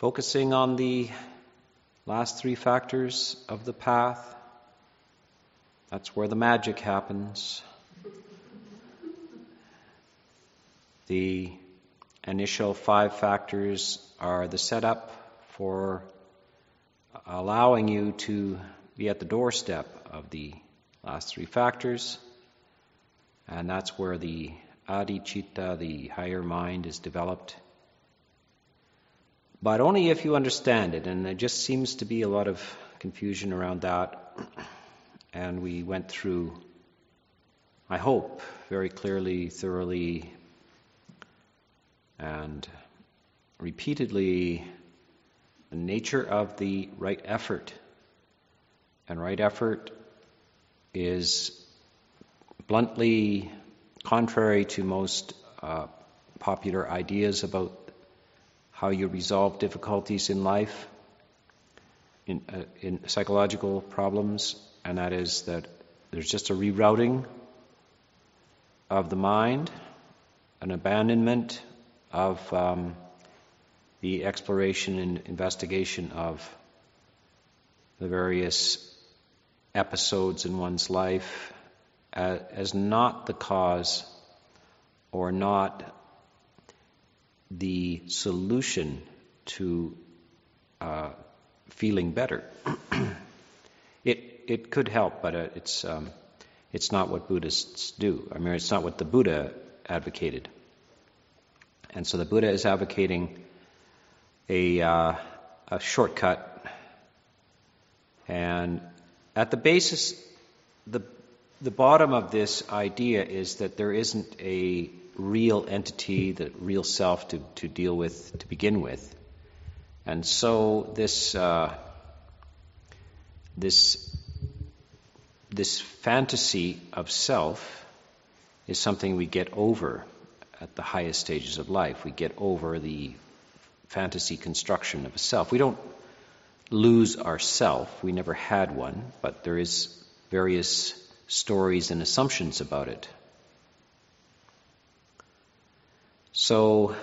focusing on the last three factors of the path. That's where the magic happens. The initial five factors are the setup for allowing you to be at the doorstep of the last three factors. And that's where the adhicitta, the higher mind, is developed. But only if you understand it, and there just seems to be a lot of confusion around that. And we went through, I hope, very clearly, thoroughly, and repeatedly the nature of the right effort. And right effort is bluntly contrary to most uh, popular ideas about how you resolve difficulties in life, in, uh, in psychological problems, and that is that there's just a rerouting of the mind, an abandonment of um, the exploration and investigation of the various episodes in one's life as not the cause or not the solution to uh, feeling better. it it could help, but uh, it's um, it's not what Buddhists do. I mean, it's not what the Buddha advocated. And so the Buddha is advocating a, uh, a shortcut. And at the basis, the, the bottom of this idea is that there isn't a real entity, the real self to, to deal with to begin with. And so this, uh, this, this fantasy of self is something we get over at the highest stages of life. We get over the fantasy construction of a self. We don't lose our self. We never had one, but there is various stories and assumptions about it. So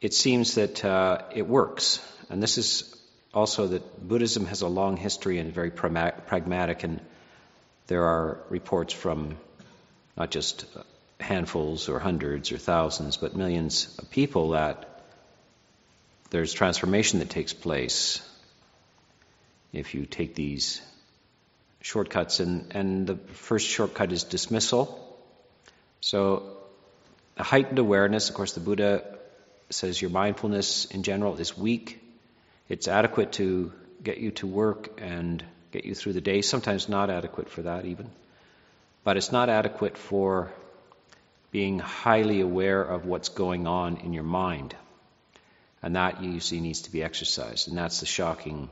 it seems that uh, it works, and this is also that Buddhism has a long history and very pragmatic, and there are reports from not just handfuls or hundreds or thousands, but millions of people that there's transformation that takes place if you take these shortcuts. And, and the first shortcut is dismissal. So, heightened awareness, of course, the Buddha says your mindfulness in general is weak. It's adequate to get you to work and get you through the day, sometimes not adequate for that even. But it's not adequate for being highly aware of what's going on in your mind. And that you see needs to be exercised. And that's the shocking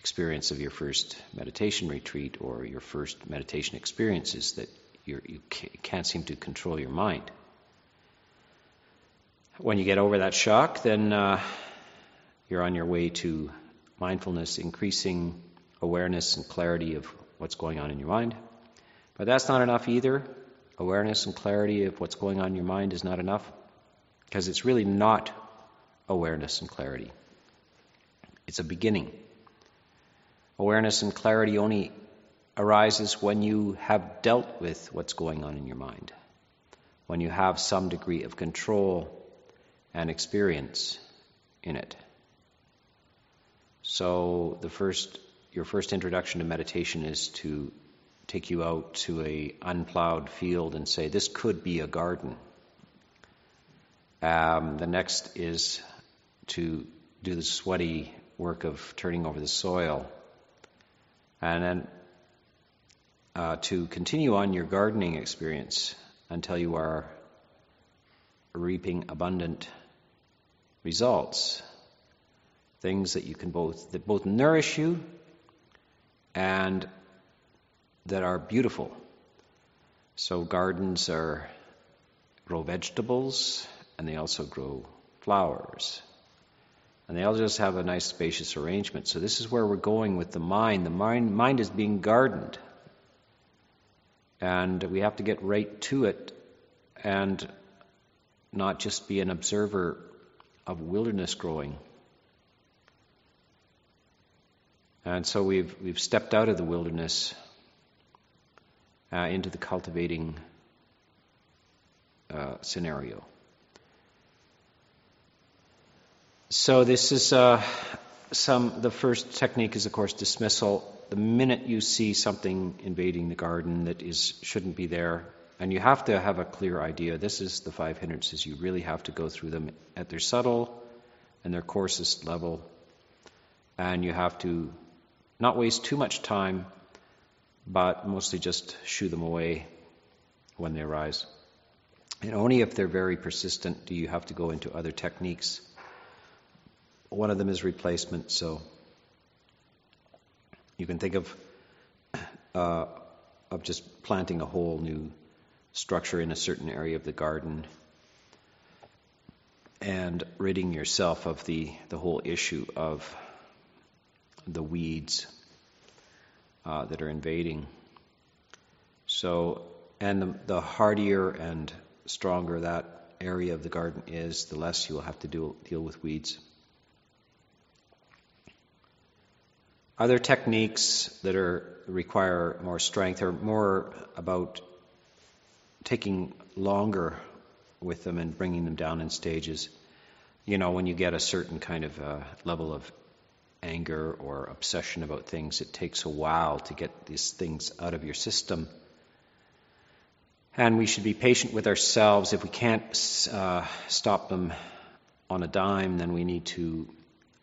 experience of your first meditation retreat or your first meditation experiences that you can't seem to control your mind. When you get over that shock, then uh, you're on your way to mindfulness, increasing awareness and clarity of what's going on in your mind. But that's not enough either awareness and clarity of what's going on in your mind is not enough because it's really not awareness and clarity. It's a beginning. Awareness and clarity only arises when you have dealt with what's going on in your mind, when you have some degree of control and experience in it. So the first your first introduction to meditation is to take you out to a unplowed field and say, this could be a garden. Um, the next is to do the sweaty work of turning over the soil. And then uh, to continue on your gardening experience until you are reaping abundant results. Things that you can both, that both nourish you and that are beautiful. So gardens are grow vegetables and they also grow flowers. And they all just have a nice spacious arrangement. So this is where we're going with the mind. The mind mind is being gardened. And we have to get right to it and not just be an observer of wilderness growing. And so we've, we've stepped out of the wilderness uh, into the cultivating uh, scenario. So this is uh, some. The first technique is, of course, dismissal. The minute you see something invading the garden that is shouldn't be there, and you have to have a clear idea. This is the five hindrances. You really have to go through them at their subtle and their coarsest level, and you have to not waste too much time, but mostly just shoo them away when they arise. And only if they're very persistent do you have to go into other techniques one of them is replacement. So you can think of uh, of just planting a whole new structure in a certain area of the garden and ridding yourself of the, the whole issue of the weeds uh, that are invading. So, and the, the hardier and stronger that area of the garden is, the less you'll have to deal with weeds. Other techniques that are require more strength are more about taking longer with them and bringing them down in stages. You know, when you get a certain kind of uh, level of anger or obsession about things, it takes a while to get these things out of your system. And we should be patient with ourselves. If we can't uh, stop them on a dime, then we need to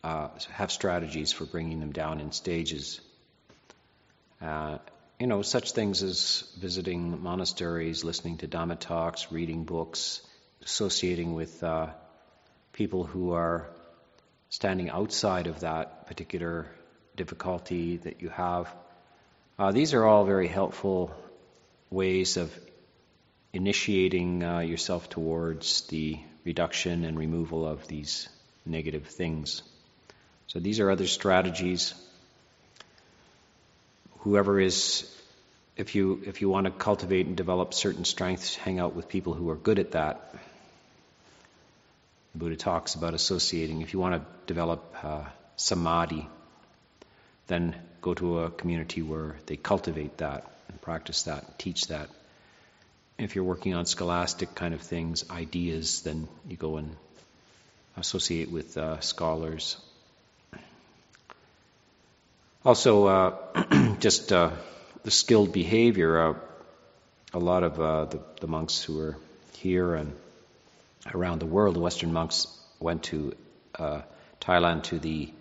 uh, have strategies for bringing them down in stages. Uh, you know, such things as visiting monasteries, listening to Dhamma talks, reading books, associating with uh, people who are standing outside of that particular difficulty that you have. Uh, these are all very helpful ways of initiating uh, yourself towards the reduction and removal of these negative things. So these are other strategies. Whoever is, if you, if you want to cultivate and develop certain strengths, hang out with people who are good at that. The Buddha talks about associating. If you want to develop uh, samadhi, then go to a community where they cultivate that and practice that, and teach that. If you're working on scholastic kind of things, ideas, then you go and associate with uh, scholars also, uh, just uh, the skilled behavior. Uh, a lot of uh, the, the, monks who are here and around the world, the Western monks, went to uh, Thailand to the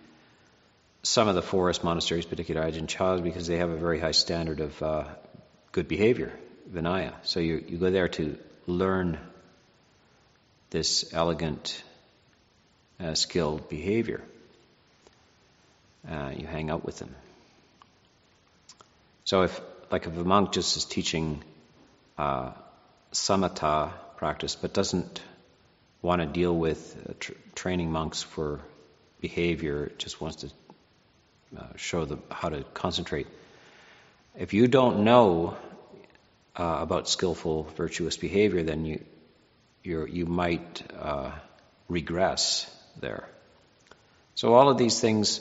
some of the forest monasteries, particularly Ajahn Chah's, because they have a very high standard of uh, good behavior, Vinaya. So you, you go there to learn this elegant, skilled behavior uh, you hang out with them. So if, like if a monk just is teaching uh, samatha practice, but doesn't want to deal with uh, tr- training monks for behavior, just wants to uh, show them how to concentrate. If you don't know uh, about skillful, virtuous behavior, then you you might uh, regress there. So all of these things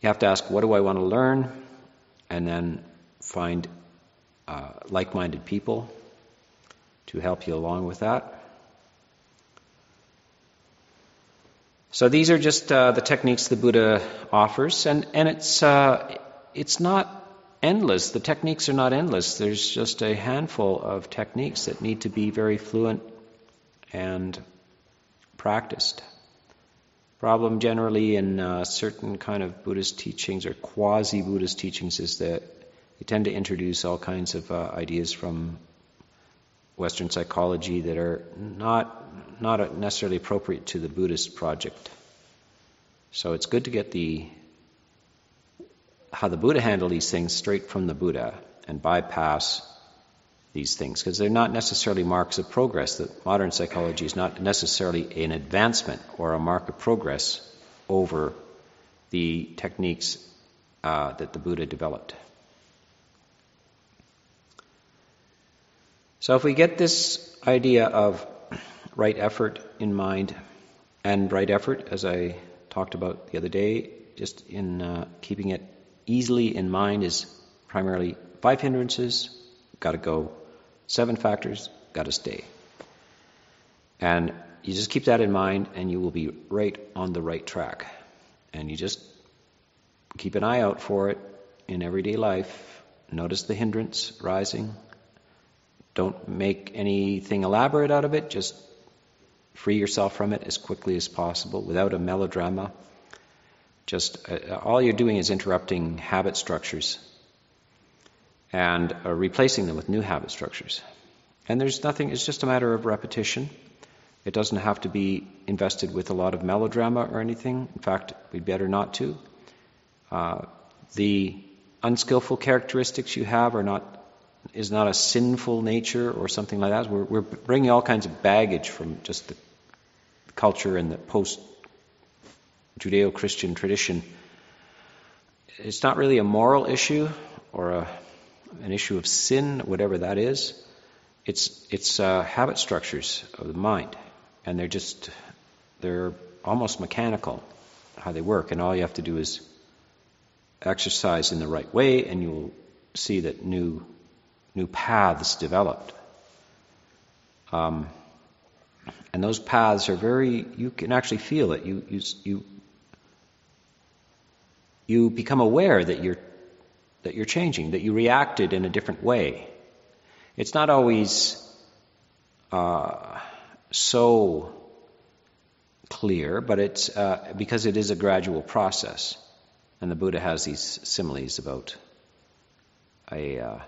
you have to ask, what do I want to learn? And then find uh, like minded people to help you along with that. So these are just uh, the techniques the Buddha offers, and, and it's, uh, it's not endless. The techniques are not endless. There's just a handful of techniques that need to be very fluent and practiced. Problem generally in uh, certain kind of Buddhist teachings or quasi-Buddhist teachings is that they tend to introduce all kinds of uh, ideas from Western psychology that are not not necessarily appropriate to the Buddhist project. So it's good to get the how the Buddha handled these things straight from the Buddha and bypass these things because they're not necessarily marks of progress. That modern psychology is not necessarily an advancement or a mark of progress over the techniques uh, that the Buddha developed. So, if we get this idea of right effort in mind, and right effort, as I talked about the other day, just in uh, keeping it easily in mind, is primarily five hindrances, got to go, seven factors, got to stay. And you just keep that in mind, and you will be right on the right track. And you just keep an eye out for it in everyday life. Notice the hindrance rising. Don't make anything elaborate out of it. Just free yourself from it as quickly as possible without a melodrama. Just uh, all you're doing is interrupting habit structures and uh, replacing them with new habit structures. And there's nothing, it's just a matter of repetition. It doesn't have to be invested with a lot of melodrama or anything. In fact, we'd better not to. Uh, the unskillful characteristics you have are not is not a sinful nature or something like that. We're, we're bringing all kinds of baggage from just the culture and the post Judeo Christian tradition. It's not really a moral issue or a, an issue of sin, whatever that is. It's, it's uh, habit structures of the mind. And they're just, they're almost mechanical how they work. And all you have to do is exercise in the right way, and you'll see that new, new paths developed. Um, and those paths are very, you can actually feel it. You, you, you, you become aware that you're, that you're changing, that you reacted in a different way. It's not always uh, so clear, but it's uh, because it is a gradual process. And the Buddha has these similes about a, uh,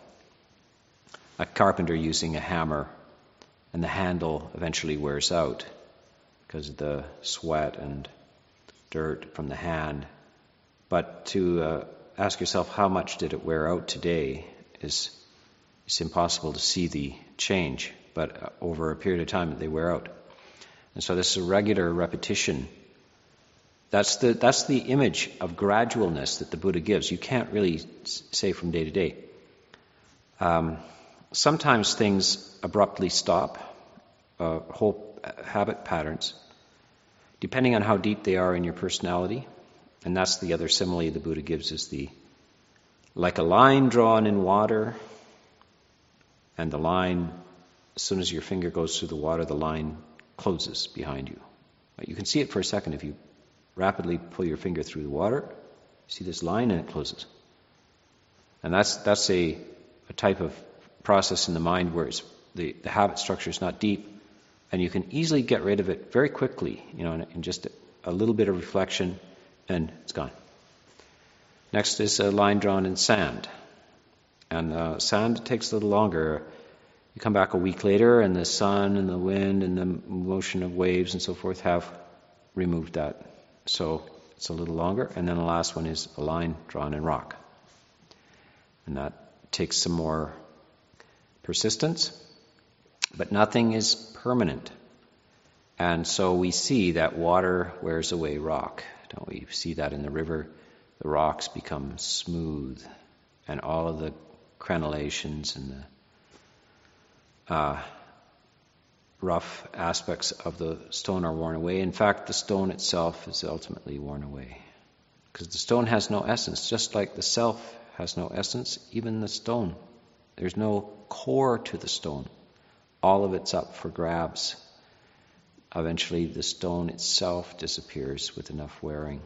a carpenter using a hammer, and the handle eventually wears out because of the sweat and dirt from the hand. But to uh, ask yourself how much did it wear out today is it's impossible to see the change, but uh, over a period of time they wear out. And so this is a regular repetition that's the, that's the image of gradualness that the Buddha gives. You can't really say from day to day. Um, sometimes things abruptly stop, uh, whole habit patterns, depending on how deep they are in your personality. And that's the other simile the Buddha gives is the like a line drawn in water, and the line, as soon as your finger goes through the water, the line closes behind you. You can see it for a second if you rapidly pull your finger through the water. You see this line and it closes. And that's, that's a, a type of process in the mind where the, the habit structure is not deep and you can easily get rid of it very quickly, you know, in, in just a, a little bit of reflection and it's gone. Next is a line drawn in sand. And sand takes a little longer. You come back a week later, and the sun and the wind and the motion of waves and so forth have removed that so it's a little longer. And then the last one is a line drawn in rock. And that takes some more persistence. But nothing is permanent. And so we see that water wears away rock. Don't we see that in the river? The rocks become smooth, and all of the crenellations and the uh, rough aspects of the stone are worn away. In fact, the stone itself is ultimately worn away. Because the stone has no essence, just like the self has no essence, even the stone. There's no core to the stone. All of it's up for grabs. Eventually, the stone itself disappears with enough wearing.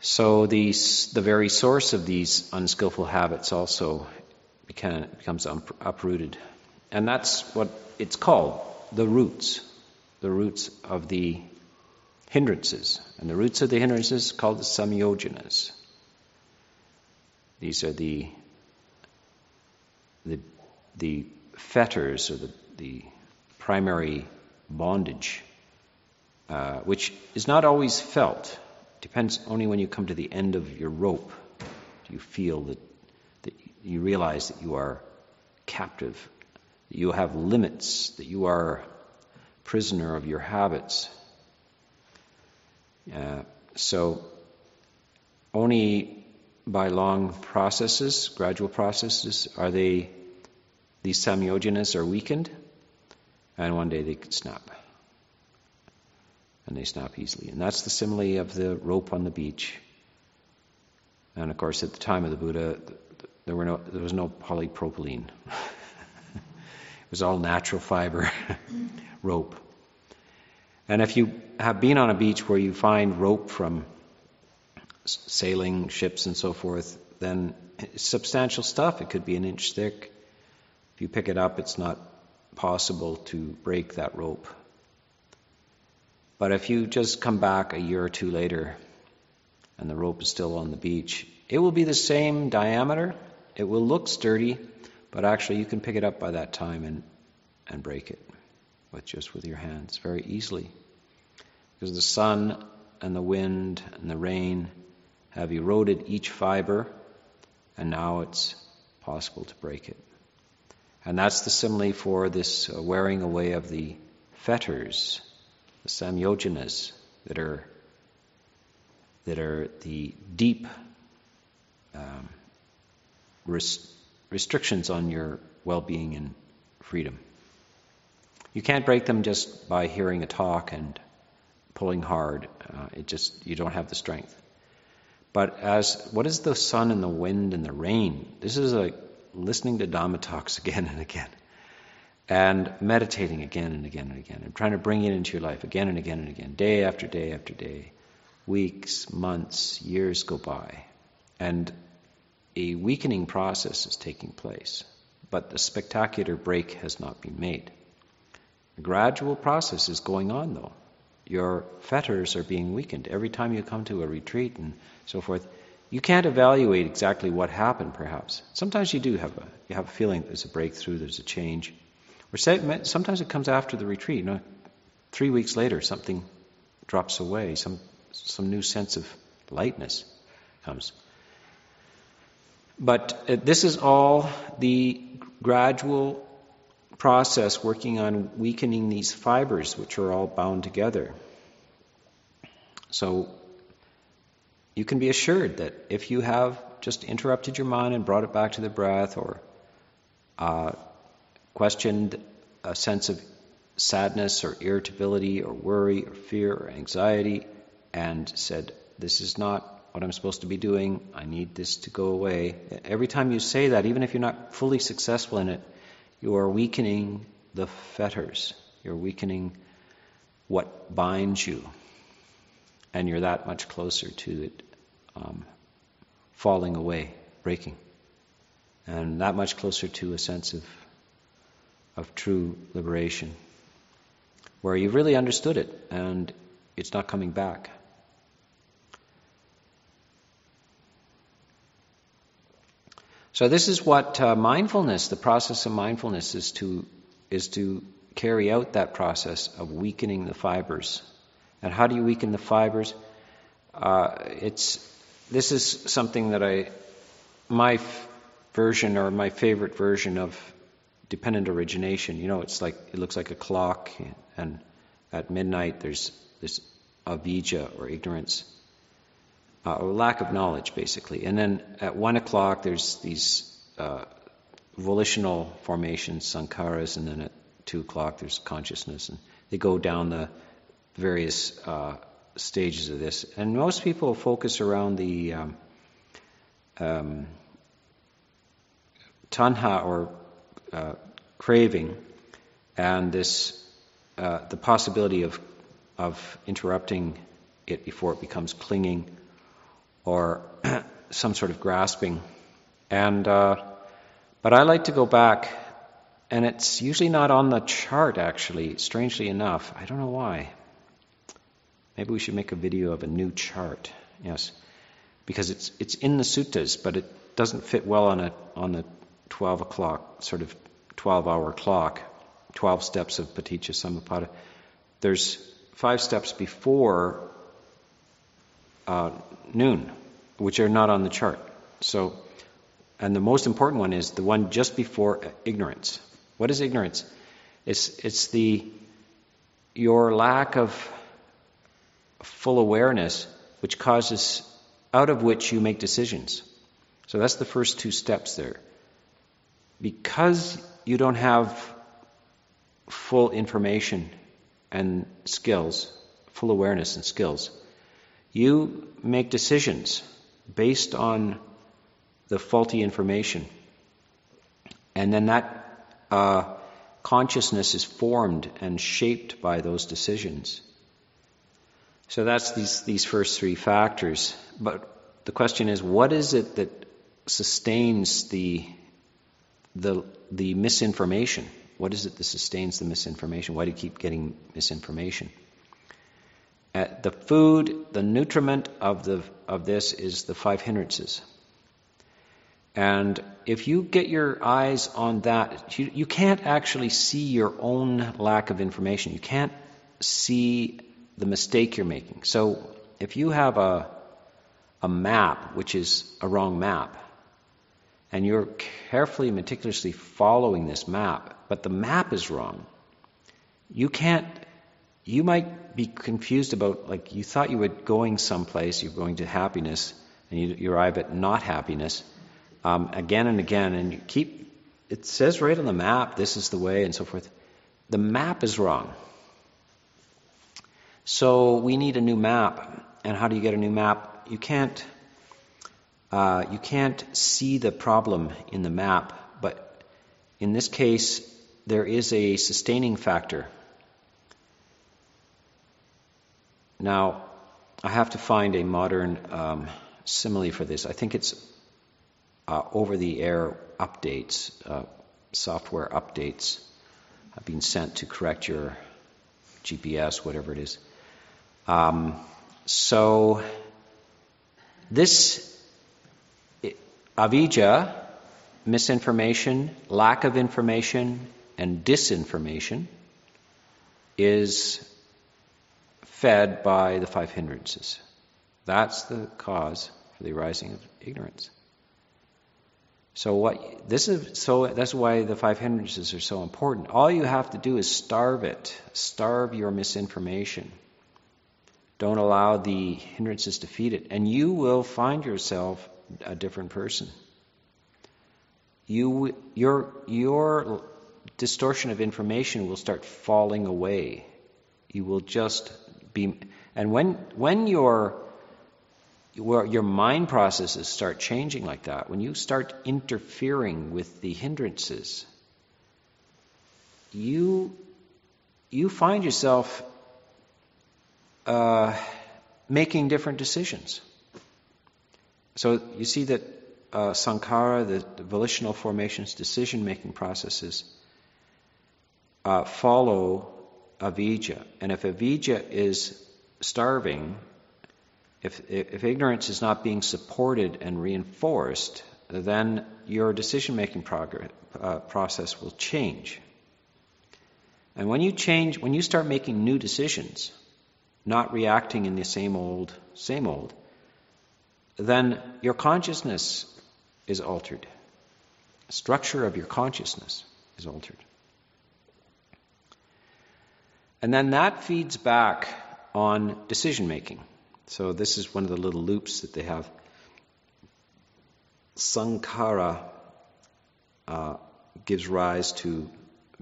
So, these, the very source of these unskillful habits also becomes um, uprooted. And that's what it's called the roots, the roots of the hindrances. And the roots of the hindrances called the samyojanas. These are the, the, the fetters or the, the primary bondage, uh, which is not always felt. Depends only when you come to the end of your rope. Do you feel that that you realize that you are captive, that you have limits, that you are prisoner of your habits. Uh, so, only by long processes, gradual processes, are they these samyojanas are weakened, And one day they could snap. And they snap easily. And that's the simile of the rope on the beach. And of course, at the time of the Buddha, there, were no, there was no polypropylene. it was all natural fiber rope. And if you have been on a beach where you find rope from sailing ships and so forth, then it's substantial stuff. It could be an inch thick. If you pick it up, it's not possible to break that rope. But if you just come back a year or two later and the rope is still on the beach, it will be the same diameter. It will look sturdy, but actually you can pick it up by that time and, and break it with just with your hands very easily. Because the sun and the wind and the rain have eroded each fiber, and now it's possible to break it. And that's the simile for this uh, wearing away of the fetters, the samyojanas, that are, that are the deep um, res- restrictions on your well being and freedom. You can't break them just by hearing a talk and pulling hard. Uh, it just, you don't have the strength. But as, what is the sun and the wind and the rain? This is like listening to Dhamma talks again and again. And meditating again and again and again. And trying to bring it into your life again and again and again. Day after day after day. Weeks, months, years go by. And a weakening process is taking place. But the spectacular break has not been made. A gradual process is going on, though. Your fetters are being weakened. Every time you come to a retreat and so forth, you can't evaluate exactly what happened, perhaps. Sometimes you do have a, you have a feeling there's a breakthrough, there's a change. Or sometimes it comes after the retreat. You know, three weeks later, something drops away, some, some new sense of lightness comes. But uh, this is all the gradual process working on weakening these fibers, which are all bound together. So you can be assured that if you have just interrupted your mind and brought it back to the breath or uh, questioned a sense of sadness or irritability or worry or fear or anxiety and said, This is not what I'm supposed to be doing, I need this to go away. Every time you say that, even if you're not fully successful in it, you are weakening the fetters. You're weakening what binds you. And you're that much closer to it um, falling away, breaking. And that much closer to a sense of, of true liberation, where you've really understood it and it's not coming back. So this is what uh, mindfulness, the process of mindfulness, is to is to carry out that process of weakening the fibers. And how do you weaken the fibers? Uh, it's this is something that I my f- version or my favorite version of dependent origination. You know, it's like it looks like a clock, and at midnight there's this avijja or ignorance uh, or lack of knowledge, basically. And then at one o'clock, there's these uh, volitional formations, sankharas, and then at two o'clock, there's consciousness. And they go down the various uh, stages of this. And most people focus around the um, um, tanha or uh, craving and this uh, the possibility of of interrupting it before it becomes clinging or some sort of grasping. And uh, but I like to go back, and it's usually not on the chart. Actually, strangely enough, I don't know why. Maybe we should make a video of a new chart. Yes, because it's it's in the suttas, but it doesn't fit well on a on the twelve o'clock sort of twelve hour clock. Twelve steps of paticca samuppada. There's five steps before uh, noon, which are not on the chart. So, and the most important one is the one just before ignorance. What is ignorance? It's, it's the, your lack of full awareness, which causes, out of which you make decisions. So that's the first two steps there. Because you don't have full information and skills, full awareness and skills, you make decisions based on the faulty information. And then that uh, consciousness is formed and shaped by those decisions. So that's these, these first three factors. But the question is, what is it that sustains the, the, the misinformation? What is it that sustains the misinformation? Why do you keep getting misinformation? Uh, the food, the nutriment of, the, of this is the five hindrances. And if you get your eyes on that, you, you can't actually see your own lack of information. You can't see the mistake you're making. So if you have a, a map which is a wrong map, and you're carefully, meticulously following this map, but the map is wrong, you can't you might be confused about, like, you thought you were going someplace, you're going to happiness, and you, you arrive at not happiness um, again and again, and you keep, it says right on the map, this is the way, and so forth. The map is wrong. So we need a new map. And how do you get a new map? You can't, uh, you can't see the problem in the map, but in this case, there is a sustaining factor Now, I have to find a modern um, simile for this. I think it's uh, over the air updates, uh, software updates have been sent to correct your GPS, whatever it is. Um, so, this avijja, misinformation, lack of information, and disinformation, is fed by the five hindrances. That's the cause for the arising of ignorance. So what this is so that's why the five hindrances are so important. All you have to do is starve it. Starve your misinformation. Don't allow the hindrances to feed it and you will find yourself a different person. You your your distortion of information will start falling away. You will just be, and when, when your, your, mind processes start changing like that, when you start interfering with the hindrances, you, you find yourself uh, making different decisions. So you see that uh, sankhara, the, the, volitional formations, decision making processes, uh, follow avijja. And if avijja is starving, if, if ignorance is not being supported and reinforced, then your decision making uh, process will change. And when you change, when you start making new decisions, not reacting in the same old, same old, then your consciousness is altered. The structure of your consciousness is altered. And then that feeds back on decision making. So this is one of the little loops that they have. Sankhara uh, gives rise to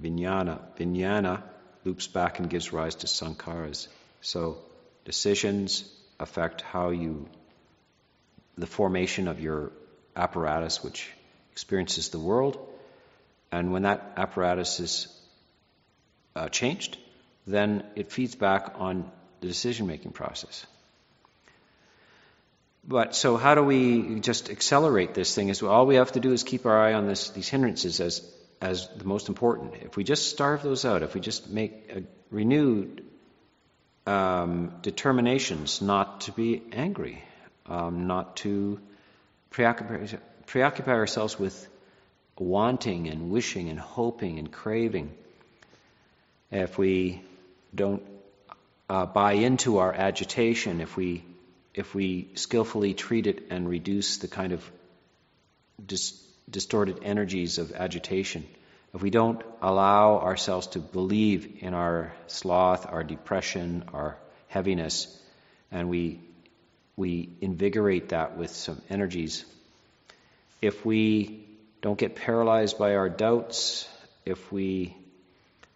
vijnana. Vijnana loops back and gives rise to sankharas. So decisions affect how you, the formation of your apparatus which experiences the world. And when that apparatus is uh, changed, then it feeds back on the decision making process. But so how do we just accelerate this thing? Is all we have to do is keep our eye on this, these hindrances as as the most important. If we just starve those out, if we just make a renewed um, determinations not to be angry, um, not to preoccupy, preoccupy ourselves with wanting and wishing and hoping and craving, if we don't uh, buy into our agitation, if we if we skillfully treat it and reduce the kind of dis- distorted energies of agitation, if we don't allow ourselves to believe in our sloth, our depression, our heaviness, and we we invigorate that with some energies. If we don't get paralyzed by our doubts, if we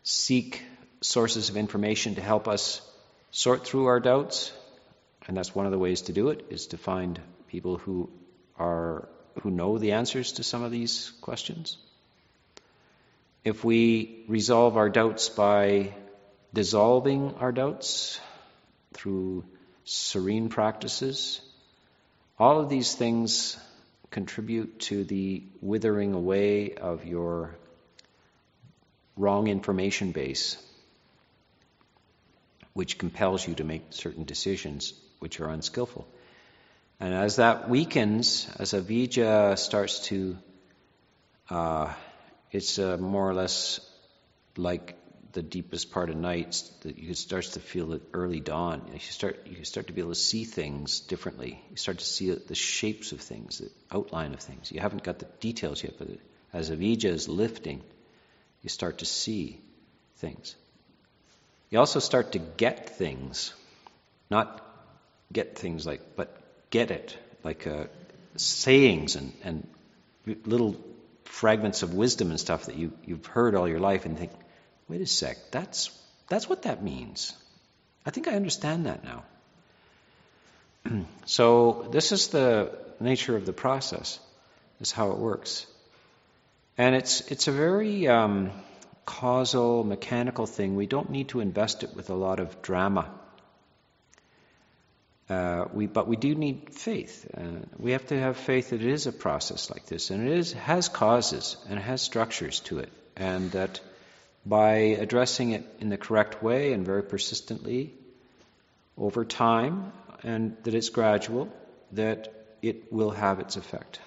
seek sources of information to help us sort through our doubts, and that's one of the ways to do it is to find people who are who know the answers to some of these questions. If we resolve our doubts by dissolving our doubts through serene practices, all of these things contribute to the withering away of your wrong information base, which compels you to make certain decisions which are unskillful. And as that weakens, as avijja starts to, uh, it's uh, more or less like the deepest part of night that you starts to feel the early dawn. You start you start to be able to see things differently. You start to see the shapes of things, the outline of things. You haven't got the details yet, but as avijja is lifting, you start to see things. You also start to get things, not get things like, but get it, like uh, sayings and, and little fragments of wisdom and stuff that you, you've heard all your life and think, wait a sec, that's, that's what that means. I think I understand that now. so, this is the nature of the process, is how it works. And it's, it's a very um, causal, mechanical thing. We don't need to invest it with a lot of drama. Uh, we, but we do need faith. Uh, we have to have faith that it is a process like this, and it is, has causes and has structures to it, and that by addressing it in the correct way and very persistently over time, and that it's gradual, that it will have its effect.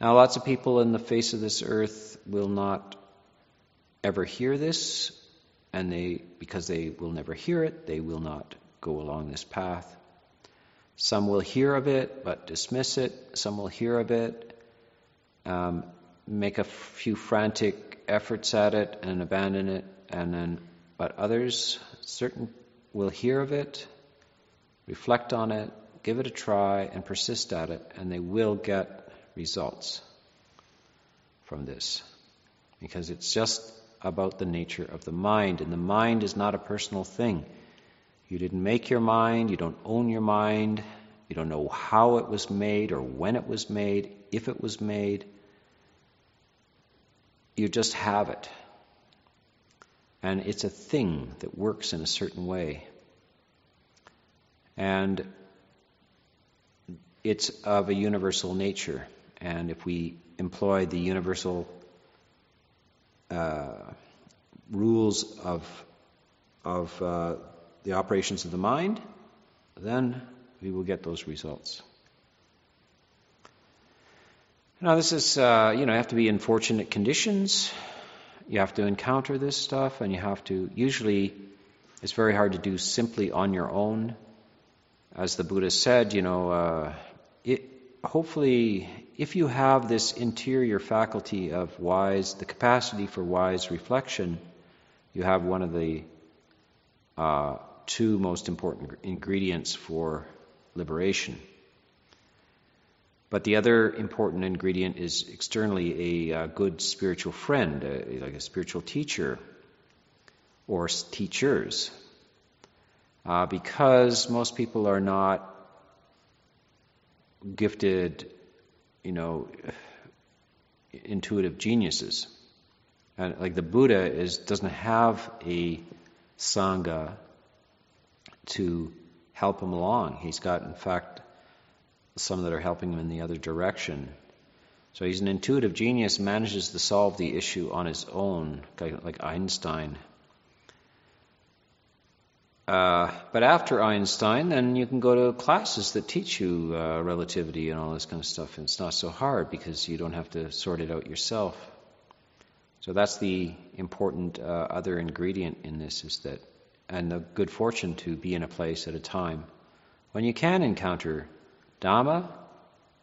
Now, lots of people in the face of this earth will not ever hear this and they, because they will never hear it, they will not go along this path. Some will hear of it but dismiss it. Some will hear of it, um, make a few frantic efforts at it and abandon it, and then, but others, certain, will hear of it, reflect on it, give it a try, and persist at it, and they will get results from this. Because it's just about the nature of the mind. And the mind is not a personal thing. You didn't make your mind, you don't own your mind, you don't know how it was made or when it was made, if it was made. You just have it. And it's a thing that works in a certain way. And it's of a universal nature. And if we employ the universal uh, rules of, of uh, the operations of the mind, then we will get those results. Now, this is, uh, you know, you have to be in fortunate conditions. You have to encounter this stuff, and you have to, usually, it's very hard to do simply on your own. As the Buddha said, you know, uh, it, hopefully if you have this interior faculty of wise, the capacity for wise reflection, you have one of the uh, two most important ingredients for liberation. But the other important ingredient is externally a, a good spiritual friend, a, like a spiritual teacher or teachers. Uh, because most people are not gifted you know, intuitive geniuses. And like the Buddha is doesn't have a sangha to help him along. He's got, in fact, some that are helping him in the other direction. So he's an intuitive genius, manages to solve the issue on his own, like Einstein. Uh, but after Einstein, then you can go to classes that teach you uh, relativity and all this kind of stuff. And it's not so hard because you don't have to sort it out yourself. So that's the important uh, other ingredient in this is that, and the good fortune to be in a place at a time when you can encounter Dhamma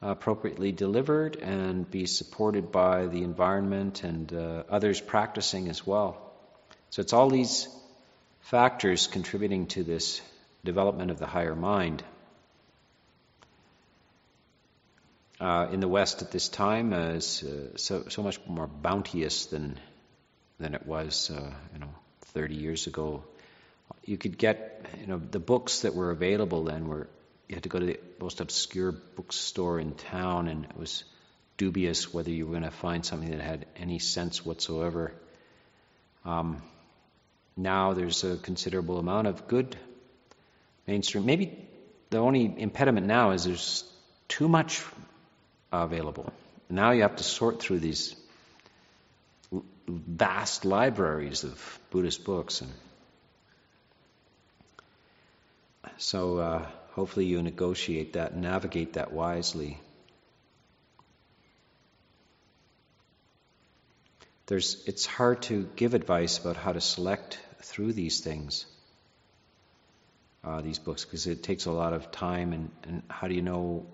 appropriately delivered and be supported by the environment and uh, others practicing as well. So it's all these factors contributing to this development of the higher mind. Uh, in the West at this time is uh, so, so much more bounteous than than it was, uh, you know, 30 years ago. You could get, you know, the books that were available then were you had to go to the most obscure bookstore in town, and it was dubious whether you were going to find something that had any sense whatsoever. Um, now there's a considerable amount of good mainstream. Maybe the only impediment now is there's too much available. Now you have to sort through these vast libraries of Buddhist books. And so uh, hopefully you negotiate that, navigate that wisely. There's, it's hard to give advice about how to select through these things, uh, these books, because it takes a lot of time. And, and how do you know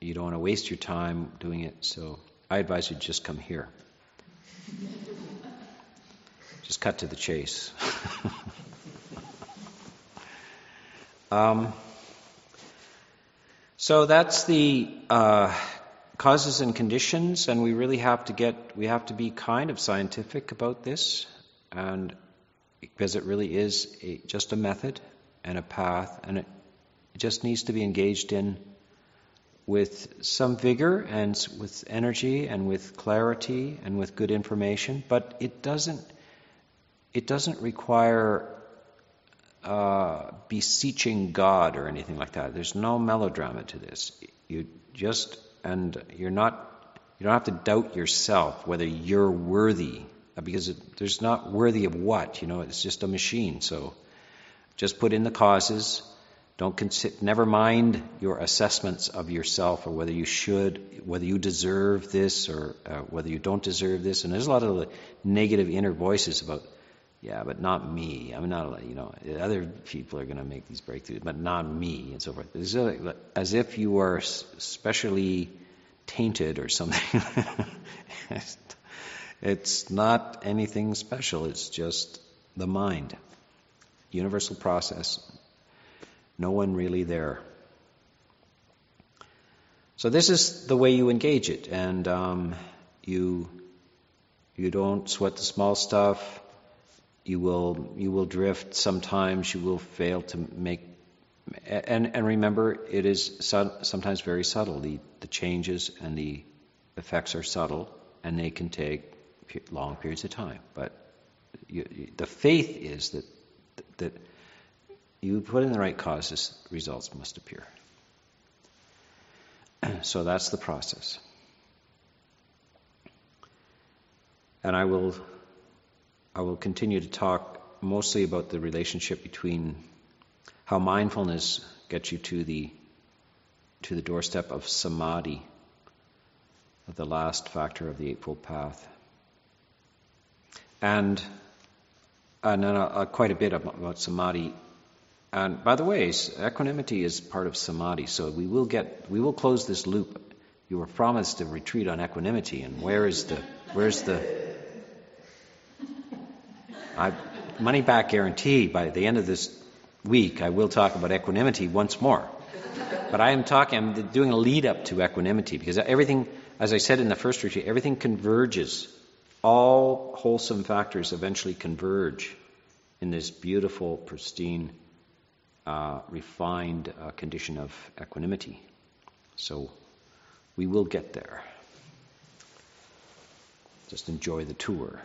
you don't want to waste your time doing it? So I advise you just come here. Just cut to the chase. um, so that's the uh, causes and conditions, and we really have to get we have to be kind of scientific about this, and because it really is a, just a method and a path, and it, it just needs to be engaged in with some vigor and with energy and with clarity and with good information, but it doesn't it doesn't require uh, beseeching God or anything like that. There's no melodrama to this. You just and you're not you don't have to doubt yourself whether you're worthy because it, there's not worthy of what you know it's just a machine so just put in the causes don't consider never mind your assessments of yourself or whether you should whether you deserve this or uh, whether you don't deserve this and there's a lot of negative inner voices about yeah, but not me. I'm not, you know, other people are going to make these breakthroughs, but not me, and so forth. It's as if you are specially tainted or something. it's not anything special. It's just the mind, universal process. No one really there. So this is the way you engage it, and um, you you don't sweat the small stuff. You will you will drift sometimes. You will fail to make and and remember it is sometimes very subtle. The the changes and the effects are subtle and they can take long periods of time. But you, the faith is that that you put in the right causes results must appear so that's the process and i will I will continue to talk mostly about the relationship between how mindfulness gets you to the to the doorstep of samadhi, the last factor of the Eightfold Path, and and then uh, quite a bit about, about samadhi. And by the way, equanimity is part of samadhi, so we will get we will close this loop. You were promised a retreat on equanimity, and where is the where's the I, money back guarantee by the end of this week, I will talk about equanimity once more. But I am talking, I'm doing a lead up to equanimity because everything, as I said in the first retreat, everything converges. All wholesome factors eventually converge in this beautiful, pristine, uh, refined uh, condition of equanimity. So we will get there. Just enjoy the tour.